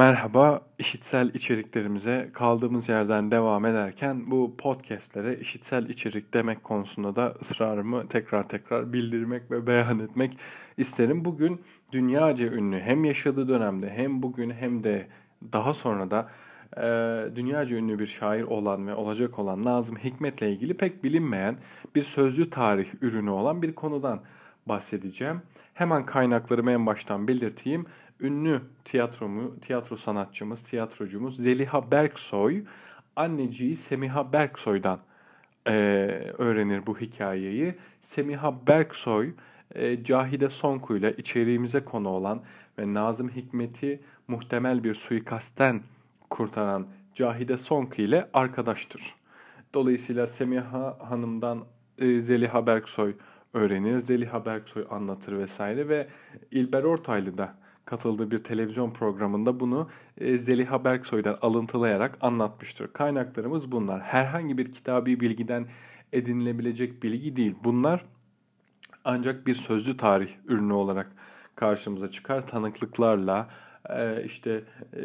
Merhaba, işitsel içeriklerimize kaldığımız yerden devam ederken bu podcastlere işitsel içerik demek konusunda da ısrarımı tekrar tekrar bildirmek ve beyan etmek isterim. Bugün dünyaca ünlü hem yaşadığı dönemde hem bugün hem de daha sonra da e, dünyaca ünlü bir şair olan ve olacak olan Nazım Hikmet'le ilgili pek bilinmeyen bir sözlü tarih ürünü olan bir konudan bahsedeceğim. Hemen kaynaklarımı en baştan belirteyim ünlü tiyatromu, tiyatro sanatçımız, tiyatrocumuz Zeliha Berksoy, anneciği Semiha Berksoy'dan e, öğrenir bu hikayeyi. Semiha Berksoy, e, Cahide Sonku ile içeriğimize konu olan ve Nazım Hikmet'i muhtemel bir suikastten kurtaran Cahide Sonku ile arkadaştır. Dolayısıyla Semiha Hanım'dan e, Zeliha Berksoy öğrenir, Zeliha Berksoy anlatır vesaire ve İlber Ortaylı da katıldığı bir televizyon programında bunu e, Zeliha Berksoy'dan alıntılayarak anlatmıştır. Kaynaklarımız bunlar. Herhangi bir kitabi bilgiden edinilebilecek bilgi değil. Bunlar ancak bir sözlü tarih ürünü olarak karşımıza çıkar. Tanıklıklarla, e, işte e,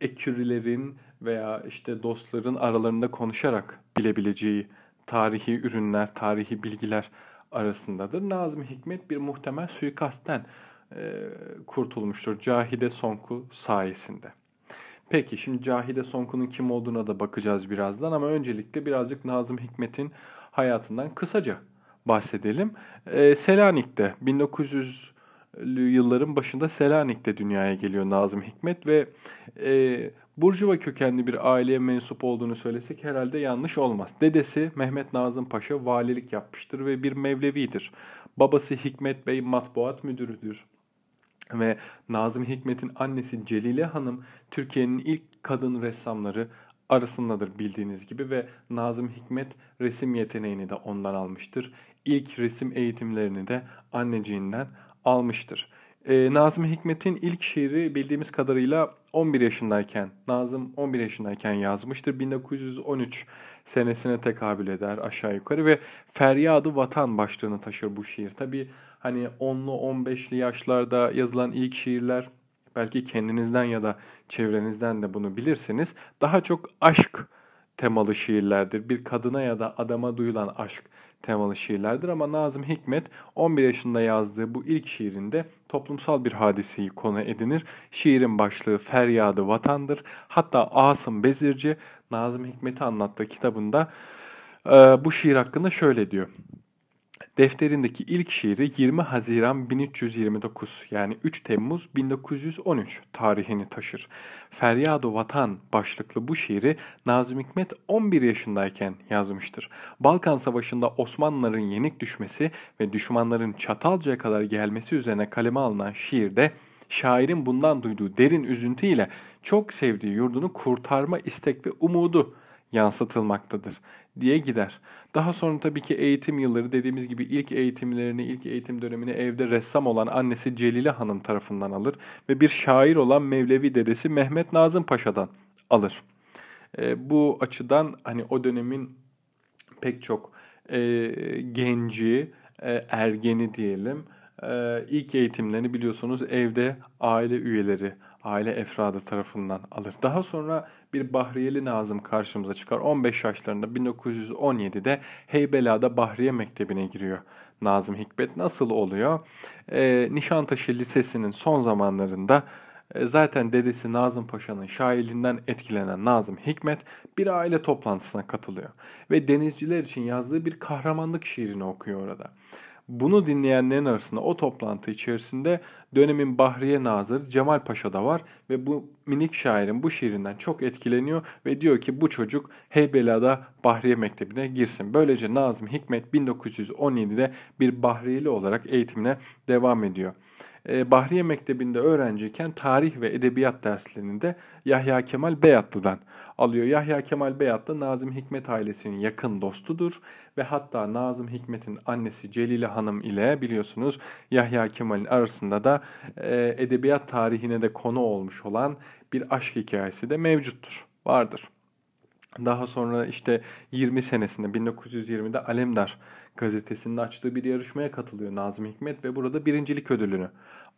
ekürülerin veya işte dostların aralarında konuşarak bilebileceği tarihi ürünler, tarihi bilgiler arasındadır. Nazım Hikmet bir muhtemel suikastten kurtulmuştur Cahide Sonku sayesinde. Peki şimdi Cahide Sonku'nun kim olduğuna da bakacağız birazdan ama öncelikle birazcık Nazım Hikmet'in hayatından kısaca bahsedelim. Ee, Selanik'te 1900'lü yılların başında Selanik'te dünyaya geliyor Nazım Hikmet ve e, Burjuva kökenli bir aileye mensup olduğunu söylesek herhalde yanlış olmaz. Dedesi Mehmet Nazım Paşa valilik yapmıştır ve bir Mevlevidir. Babası Hikmet Bey matbuat müdürüdür ve Nazım Hikmet'in annesi Celile Hanım Türkiye'nin ilk kadın ressamları arasındadır bildiğiniz gibi ve Nazım Hikmet resim yeteneğini de ondan almıştır. İlk resim eğitimlerini de anneciğinden almıştır. Ee, Nazım Hikmet'in ilk şiiri bildiğimiz kadarıyla 11 yaşındayken, Nazım 11 yaşındayken yazmıştır. 1913 senesine tekabül eder aşağı yukarı ve Feryadı Vatan başlığını taşır bu şiir. Tabi hani 10'lu 15'li yaşlarda yazılan ilk şiirler belki kendinizden ya da çevrenizden de bunu bilirsiniz. Daha çok aşk temalı şiirlerdir. Bir kadına ya da adama duyulan aşk temalı şiirlerdir ama Nazım Hikmet 11 yaşında yazdığı bu ilk şiirinde toplumsal bir hadiseyi konu edinir. Şiirin başlığı Feryadı Vatandır. Hatta Asım Bezirci Nazım Hikmet'i anlattığı kitabında bu şiir hakkında şöyle diyor. Defterindeki ilk şiiri 20 Haziran 1329 yani 3 Temmuz 1913 tarihini taşır. Feryadu Vatan başlıklı bu şiiri Nazım Hikmet 11 yaşındayken yazmıştır. Balkan Savaşı'nda Osmanlıların yenik düşmesi ve düşmanların Çatalca'ya kadar gelmesi üzerine kaleme alınan şiirde şairin bundan duyduğu derin üzüntüyle çok sevdiği yurdunu kurtarma istek ve umudu yansıtılmaktadır diye gider. Daha sonra tabii ki eğitim yılları dediğimiz gibi ilk eğitimlerini, ilk eğitim dönemini evde ressam olan annesi Celile Hanım tarafından alır ve bir şair olan Mevlevi dedesi Mehmet Nazım Paşa'dan alır. E, bu açıdan hani o dönemin pek çok e, genci, e, ergeni diyelim, e, ilk eğitimlerini biliyorsunuz evde aile üyeleri, aile efradı tarafından alır. Daha sonra bir Bahriyeli Nazım karşımıza çıkar. 15 yaşlarında 1917'de Heybeliada Bahriye Mektebi'ne giriyor. Nazım Hikmet nasıl oluyor? E, Nişantaşı Lisesi'nin son zamanlarında e, zaten dedesi Nazım Paşa'nın şairliğinden etkilenen Nazım Hikmet bir aile toplantısına katılıyor. Ve denizciler için yazdığı bir kahramanlık şiirini okuyor orada. Bunu dinleyenlerin arasında o toplantı içerisinde dönemin Bahriye Nazır Cemal Paşa da var ve bu minik şairin bu şiirinden çok etkileniyor ve diyor ki bu çocuk Heybeliada Bahriye Mektebi'ne girsin. Böylece Nazım Hikmet 1917'de bir Bahriyeli olarak eğitimine devam ediyor. Ee, Bahriye Mektebi'nde öğrenciyken tarih ve edebiyat derslerini de Yahya Kemal Beyatlı'dan alıyor. Yahya Kemal Beyat da Nazım Hikmet ailesinin yakın dostudur ve hatta Nazım Hikmet'in annesi Celile Hanım ile biliyorsunuz Yahya Kemal'in arasında da e, edebiyat tarihine de konu olmuş olan bir aşk hikayesi de mevcuttur, vardır. Daha sonra işte 20 senesinde 1920'de Alemdar gazetesinde açtığı bir yarışmaya katılıyor Nazım Hikmet ve burada birincilik ödülünü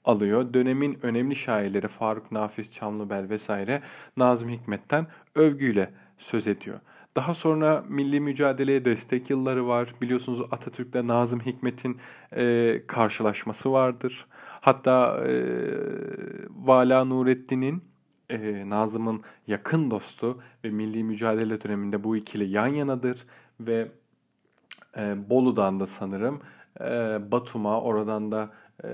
alıyor. Dönemin önemli şairleri Faruk Nafiz, Çamlıbel vesaire Nazım Hikmet'ten övgüyle söz ediyor. Daha sonra milli mücadeleye destek yılları var. Biliyorsunuz Atatürk'le Nazım Hikmet'in e, karşılaşması vardır. Hatta e, Vala Nurettin'in e, Nazım'ın yakın dostu ve milli mücadele döneminde bu ikili yan yanadır ve e, Bolu'dan da sanırım e, Batum'a oradan da e,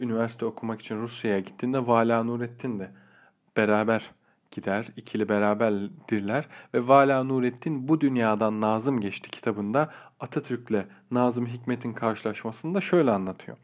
üniversite okumak için Rusya'ya gittiğinde Vala Nurettin de beraber gider. ikili beraberdirler ve Vala Nurettin bu dünyadan Nazım geçti kitabında Atatürk'le Nazım Hikmet'in karşılaşmasında şöyle anlatıyor.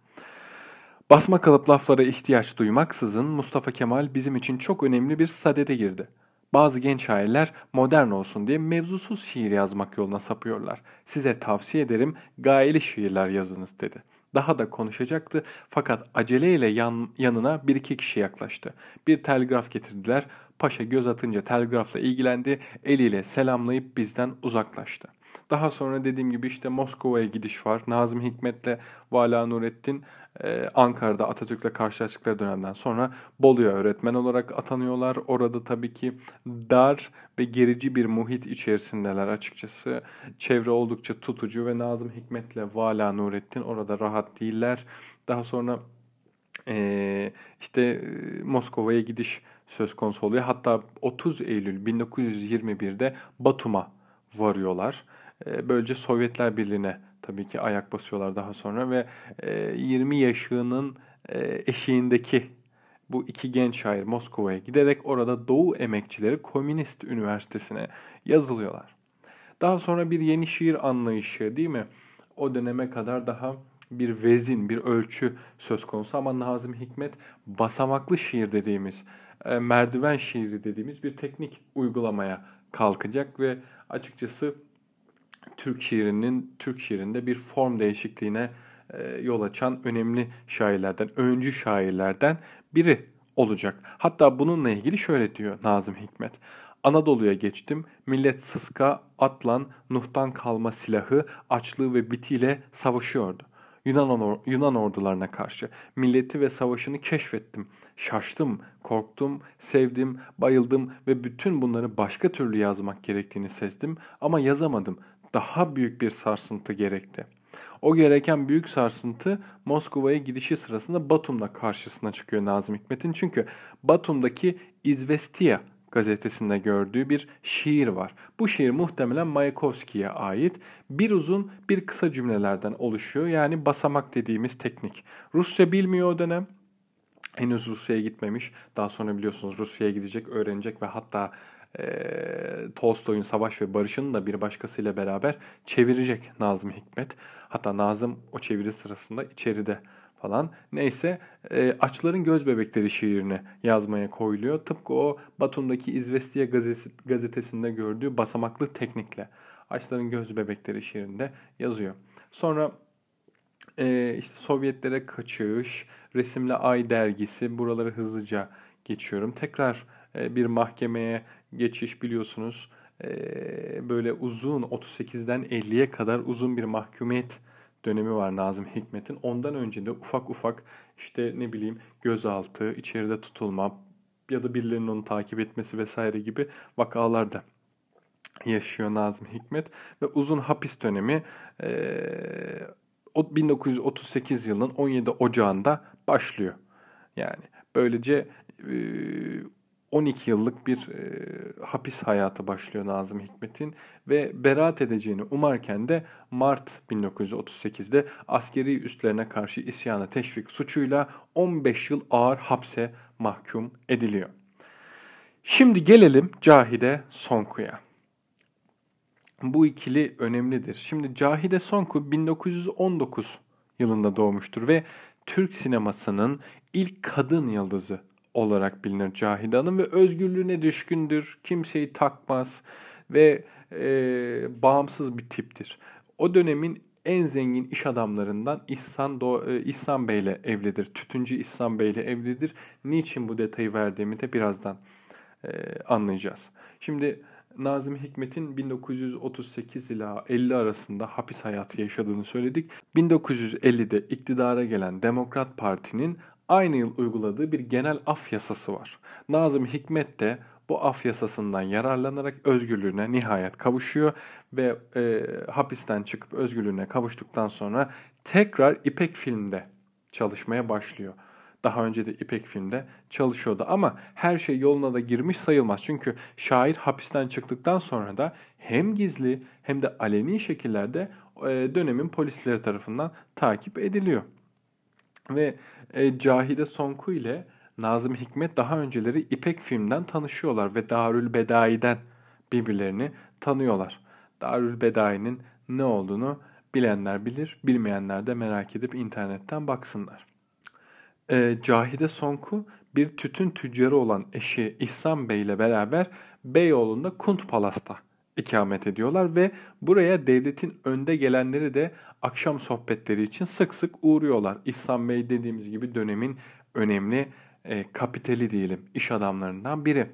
Basma kalıp laflara ihtiyaç duymaksızın Mustafa Kemal bizim için çok önemli bir sadede girdi. Bazı genç şairler modern olsun diye mevzusuz şiir yazmak yoluna sapıyorlar. Size tavsiye ederim gayeli şiirler yazınız dedi. Daha da konuşacaktı fakat aceleyle yan, yanına bir iki kişi yaklaştı. Bir telgraf getirdiler. Paşa göz atınca telgrafla ilgilendi. Eliyle selamlayıp bizden uzaklaştı. Daha sonra dediğim gibi işte Moskova'ya gidiş var. Nazım Hikmet'le Vala Nurettin e, Ankara'da Atatürk'le karşılaştıkları dönemden sonra Bolu'ya öğretmen olarak atanıyorlar. Orada tabii ki dar ve gerici bir muhit içerisindeler açıkçası. Çevre oldukça tutucu ve Nazım Hikmet'le Vala Nurettin orada rahat değiller. Daha sonra e, işte Moskova'ya gidiş söz konusu oluyor. Hatta 30 Eylül 1921'de Batum'a varıyorlar. Ee, böylece Sovyetler Birliği'ne tabii ki ayak basıyorlar daha sonra ve 20 e, yaşının e, eşiğindeki bu iki genç şair Moskova'ya giderek orada Doğu Emekçileri Komünist Üniversitesi'ne yazılıyorlar. Daha sonra bir yeni şiir anlayışı değil mi? O döneme kadar daha bir vezin, bir ölçü söz konusu ama Nazım Hikmet basamaklı şiir dediğimiz, e, merdiven şiiri dediğimiz bir teknik uygulamaya kalkacak ve açıkçası Türk şiirinin Türk şiirinde bir form değişikliğine e, yol açan önemli şairlerden, öncü şairlerden biri olacak. Hatta bununla ilgili şöyle diyor Nazım Hikmet. Anadolu'ya geçtim. Millet sıska, atlan, Nuh'tan kalma silahı, açlığı ve bitiyle savaşıyordu. Yunan, or Yunan ordularına karşı. Milleti ve savaşını keşfettim. Şaştım, korktum, sevdim, bayıldım ve bütün bunları başka türlü yazmak gerektiğini sezdim ama yazamadım daha büyük bir sarsıntı gerekti. O gereken büyük sarsıntı Moskova'ya gidişi sırasında Batum'da karşısına çıkıyor Nazım Hikmet'in. Çünkü Batum'daki İzvestiya gazetesinde gördüğü bir şiir var. Bu şiir muhtemelen Mayakovski'ye ait. Bir uzun bir kısa cümlelerden oluşuyor. Yani basamak dediğimiz teknik. Rusça bilmiyor o dönem. Henüz Rusya'ya gitmemiş. Daha sonra biliyorsunuz Rusya'ya gidecek, öğrenecek ve hatta e, Tolstoy'un Savaş ve Barış'ını da bir başkasıyla beraber çevirecek Nazım Hikmet. Hatta Nazım o çeviri sırasında içeride falan. Neyse e, Açların Göz Bebekleri şiirini yazmaya koyuluyor. Tıpkı o Batum'daki İzvestiye gazeti, gazetesinde gördüğü basamaklı teknikle Açların Göz Bebekleri şiirinde yazıyor. Sonra e, işte Sovyetlere kaçış, Resimli Ay dergisi buraları hızlıca geçiyorum. Tekrar bir mahkemeye geçiş biliyorsunuz e, böyle uzun 38'den 50'ye kadar uzun bir mahkumiyet dönemi var Nazım Hikmet'in. Ondan önce de ufak ufak işte ne bileyim gözaltı, içeride tutulma ya da birilerinin onu takip etmesi vesaire gibi vakalarda yaşıyor Nazım Hikmet ve uzun hapis dönemi e, 1938 yılının 17 Ocağı'nda başlıyor. Yani böylece e, 12 yıllık bir e, hapis hayatı başlıyor Nazım Hikmet'in ve beraat edeceğini umarken de Mart 1938'de askeri üstlerine karşı isyana teşvik suçuyla 15 yıl ağır hapse mahkum ediliyor. Şimdi gelelim Cahide Sonku'ya. Bu ikili önemlidir. Şimdi Cahide Sonku 1919 yılında doğmuştur ve Türk sinemasının ilk kadın yıldızı olarak bilinir Cahide Hanım ve özgürlüğüne düşkündür. Kimseyi takmaz ve e, bağımsız bir tiptir. O dönemin en zengin iş adamlarından İhsan, Do e, İhsan Bey ile evlidir. Tütüncü İhsan Bey ile evlidir. Niçin bu detayı verdiğimi de birazdan e, anlayacağız. Şimdi Nazım Hikmet'in 1938 ila 50 arasında hapis hayatı yaşadığını söyledik. 1950'de iktidara gelen Demokrat Parti'nin aynı yıl uyguladığı bir genel af yasası var. Nazım Hikmet de bu af yasasından yararlanarak özgürlüğüne nihayet kavuşuyor ve e, hapisten çıkıp özgürlüğüne kavuştuktan sonra tekrar İpek Film'de çalışmaya başlıyor. Daha önce de İpek Film'de çalışıyordu ama her şey yoluna da girmiş sayılmaz. Çünkü şair hapisten çıktıktan sonra da hem gizli hem de aleni şekillerde e, dönemin polisleri tarafından takip ediliyor. Ve e, Cahide Sonku ile Nazım Hikmet daha önceleri İpek Film'den tanışıyorlar ve Darül Bedai'den birbirlerini tanıyorlar. Darül Bedai'nin ne olduğunu bilenler bilir, bilmeyenler de merak edip internetten baksınlar. E, Cahide Sonku bir tütün tüccarı olan eşi İhsan Bey ile beraber Beyoğlu'nda Kunt Palas'ta ikamet ediyorlar ve buraya devletin önde gelenleri de akşam sohbetleri için sık sık uğruyorlar. İhsan Bey dediğimiz gibi dönemin önemli e, kapitali diyelim iş adamlarından biri.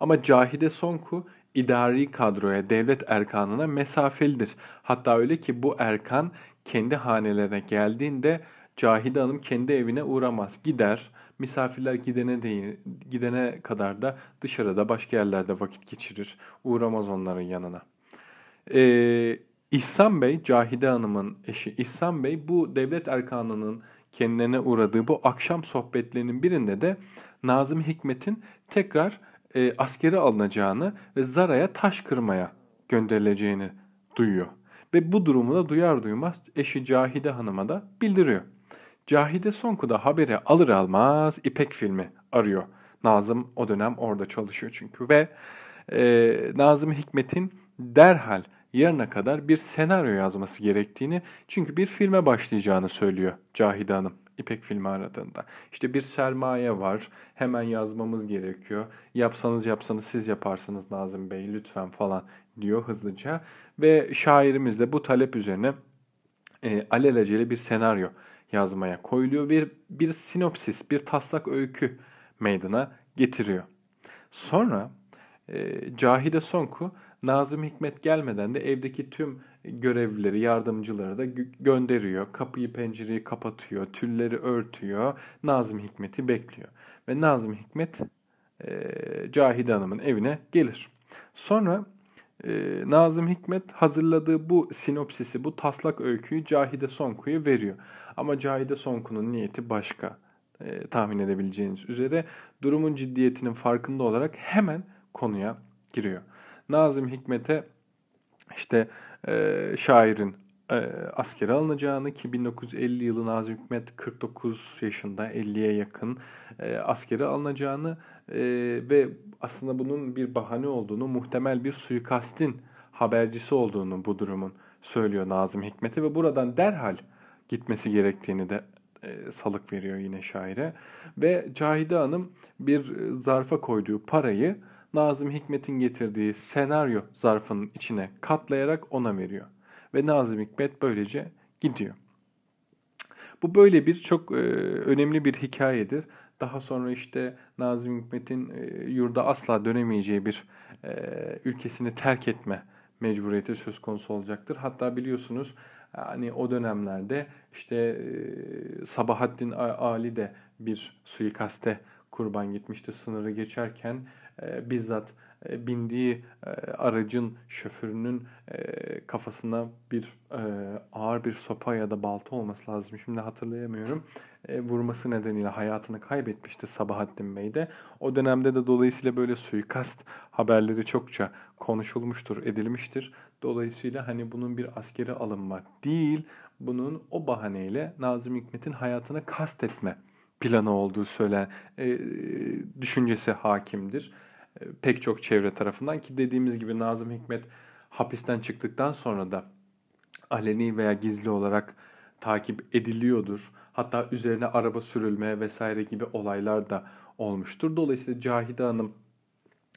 Ama Cahide Sonku idari kadroya, devlet erkanına mesafelidir. Hatta öyle ki bu erkan kendi hanelerine geldiğinde Cahide Hanım kendi evine uğramaz. Gider, misafirler gidene değil, gidene kadar da dışarıda başka yerlerde vakit geçirir. Uğramaz onların yanına. Ee, İhsan Bey, Cahide Hanım'ın eşi İhsan Bey bu devlet erkanının kendilerine uğradığı bu akşam sohbetlerinin birinde de Nazım Hikmet'in tekrar e, askere alınacağını ve Zara'ya taş kırmaya gönderileceğini duyuyor. Ve bu durumu da duyar duymaz eşi Cahide Hanım'a da bildiriyor. Cahide Sonku da haberi alır almaz İpek filmi arıyor. Nazım o dönem orada çalışıyor çünkü ve e, Nazım Hikmet'in derhal yarına kadar bir senaryo yazması gerektiğini çünkü bir filme başlayacağını söylüyor Cahide Hanım İpek filmi aradığında. İşte bir sermaye var hemen yazmamız gerekiyor. Yapsanız yapsanız siz yaparsınız Nazım Bey lütfen falan diyor hızlıca. Ve şairimiz de bu talep üzerine e, alelacele bir senaryo yazmaya koyuluyor ve bir sinopsis, bir taslak öykü meydana getiriyor. Sonra e, Cahide Sonku Nazım Hikmet gelmeden de evdeki tüm görevlileri, yardımcıları da gönderiyor. Kapıyı pencereyi kapatıyor, tülleri örtüyor. Nazım Hikmet'i bekliyor. Ve Nazım Hikmet e, Cahide Hanım'ın evine gelir. Sonra e, Nazım Hikmet hazırladığı bu sinopsisi, bu taslak öyküyü Cahide Sonku'ya veriyor. Ama Cahide Sonku'nun niyeti başka. E, tahmin edebileceğiniz üzere durumun ciddiyetinin farkında olarak hemen konuya giriyor. Nazım Hikmet'e işte e, şairin e, askere alınacağını ki 1950 yılı Nazım Hikmet 49 yaşında 50'ye yakın e, askere alınacağını e, ve aslında bunun bir bahane olduğunu muhtemel bir suikastin habercisi olduğunu bu durumun söylüyor Nazım Hikmet'e ve buradan derhal gitmesi gerektiğini de e, salık veriyor yine şaire. Ve Cahide Hanım bir zarfa koyduğu parayı Nazım Hikmet'in getirdiği senaryo zarfının içine katlayarak ona veriyor. Ve Nazım Hikmet böylece gidiyor. Bu böyle bir çok e, önemli bir hikayedir. Daha sonra işte Nazım Hikmet'in e, yurda asla dönemeyeceği bir e, ülkesini terk etme mecburiyeti söz konusu olacaktır. Hatta biliyorsunuz hani o dönemlerde işte e, Sabahattin Ali de bir suikaste kurban gitmişti. Sınırı geçerken e, bizzat bindiği e, aracın şoförünün e, kafasına bir e, ağır bir sopa ya da balta olması lazım. Şimdi hatırlayamıyorum. E, vurması nedeniyle hayatını kaybetmişti Sabahattin Bey de. O dönemde de dolayısıyla böyle suikast haberleri çokça konuşulmuştur, edilmiştir. Dolayısıyla hani bunun bir askeri alınma değil, bunun o bahaneyle Nazım Hikmet'in hayatını kastetme planı olduğu söylen e, düşüncesi hakimdir. Pek çok çevre tarafından ki dediğimiz gibi Nazım Hikmet hapisten çıktıktan sonra da aleni veya gizli olarak takip ediliyordur. Hatta üzerine araba sürülme vesaire gibi olaylar da olmuştur. Dolayısıyla Cahide Hanım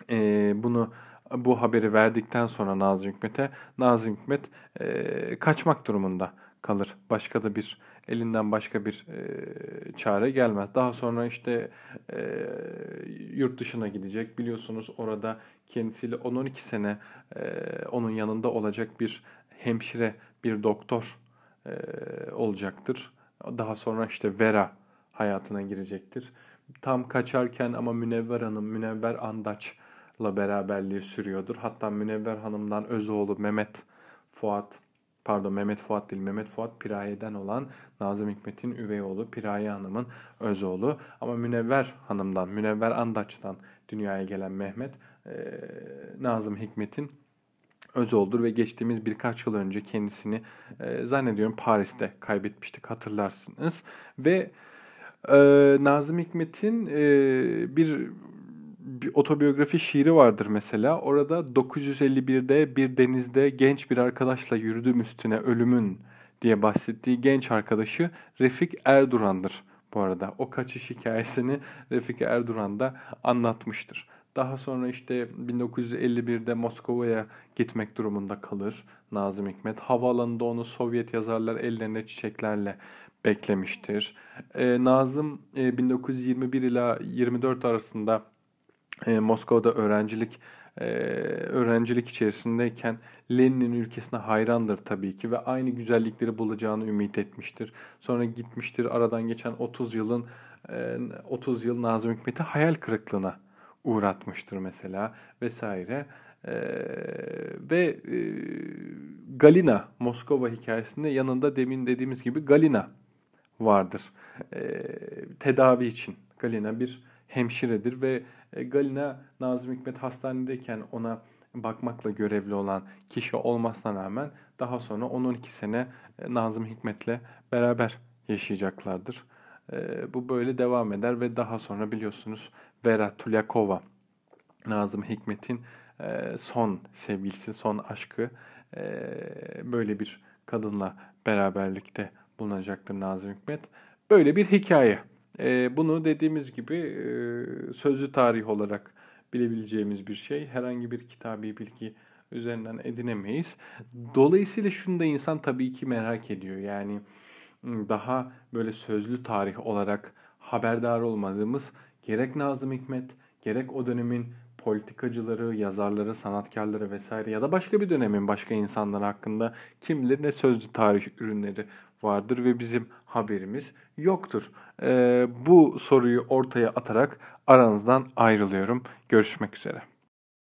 e, bunu bu haberi verdikten sonra Nazım Hikmet'e Nazım Hikmet e, kaçmak durumunda kalır. Başka da bir elinden başka bir e, çare gelmez. Daha sonra işte e, yurt dışına gidecek. Biliyorsunuz orada kendisiyle 10-12 sene e, onun yanında olacak bir hemşire, bir doktor e, olacaktır. Daha sonra işte Vera hayatına girecektir. Tam kaçarken ama Münevver Hanım, Münevver Andaç'la beraberliği sürüyordur. Hatta Münevver Hanım'dan öz oğlu Mehmet Fuat, pardon Mehmet Fuat değil, Mehmet Fuat Piraye'den olan Nazım Hikmet'in üvey oğlu Piraye Hanım'ın öz oğlu. Ama Münevver Hanım'dan, Münevver Andaç'tan dünyaya gelen Mehmet, e, Nazım Hikmet'in öz oğludur ve geçtiğimiz birkaç yıl önce kendisini e, zannediyorum Paris'te kaybetmiştik hatırlarsınız. Ve e, Nazım Hikmet'in e, bir bir otobiyografi şiiri vardır mesela. Orada 951'de bir denizde genç bir arkadaşla yürüdüm üstüne ölümün diye bahsettiği genç arkadaşı Refik Erduran'dır bu arada. O kaçış hikayesini Refik Erduran da anlatmıştır. Daha sonra işte 1951'de Moskova'ya gitmek durumunda kalır Nazım Hikmet. Havaalanında onu Sovyet yazarlar ellerinde çiçeklerle beklemiştir. Ee, Nazım e, 1921 ila 24 arasında e, Moskova'da öğrencilik e, öğrencilik içerisindeyken Lenin'in ülkesine hayrandır tabii ki ve aynı güzellikleri bulacağını ümit etmiştir. Sonra gitmiştir aradan geçen 30 yılın e, 30 yıl Nazım Hikmet'i hayal kırıklığına uğratmıştır mesela vesaire. Ee, ve e, Galina Moskova hikayesinde yanında demin dediğimiz gibi Galina vardır. Ee, tedavi için Galina bir hemşiredir ve e, Galina Nazım Hikmet hastanedeyken ona bakmakla görevli olan kişi olmasına rağmen daha sonra 10-12 sene e, Nazım Hikmet'le beraber yaşayacaklardır. E, bu böyle devam eder ve daha sonra biliyorsunuz Vera Tulyakova Nazım Hikmet'in son sevgilisi, son aşkı böyle bir kadınla beraberlikte bulunacaktır Nazım Hikmet. Böyle bir hikaye. E, bunu dediğimiz gibi e, sözlü tarih olarak bilebileceğimiz bir şey. Herhangi bir kitabi bilgi üzerinden edinemeyiz. Dolayısıyla şunu da insan tabii ki merak ediyor. Yani daha böyle sözlü tarih olarak haberdar olmadığımız gerek Nazım Hikmet gerek o dönemin politikacıları, yazarları, sanatkarları vesaire ya da başka bir dönemin başka insanları hakkında kim bilir ne sözlü tarih ürünleri vardır ve bizim haberimiz yoktur. Ee, bu soruyu ortaya atarak aranızdan ayrılıyorum. Görüşmek üzere.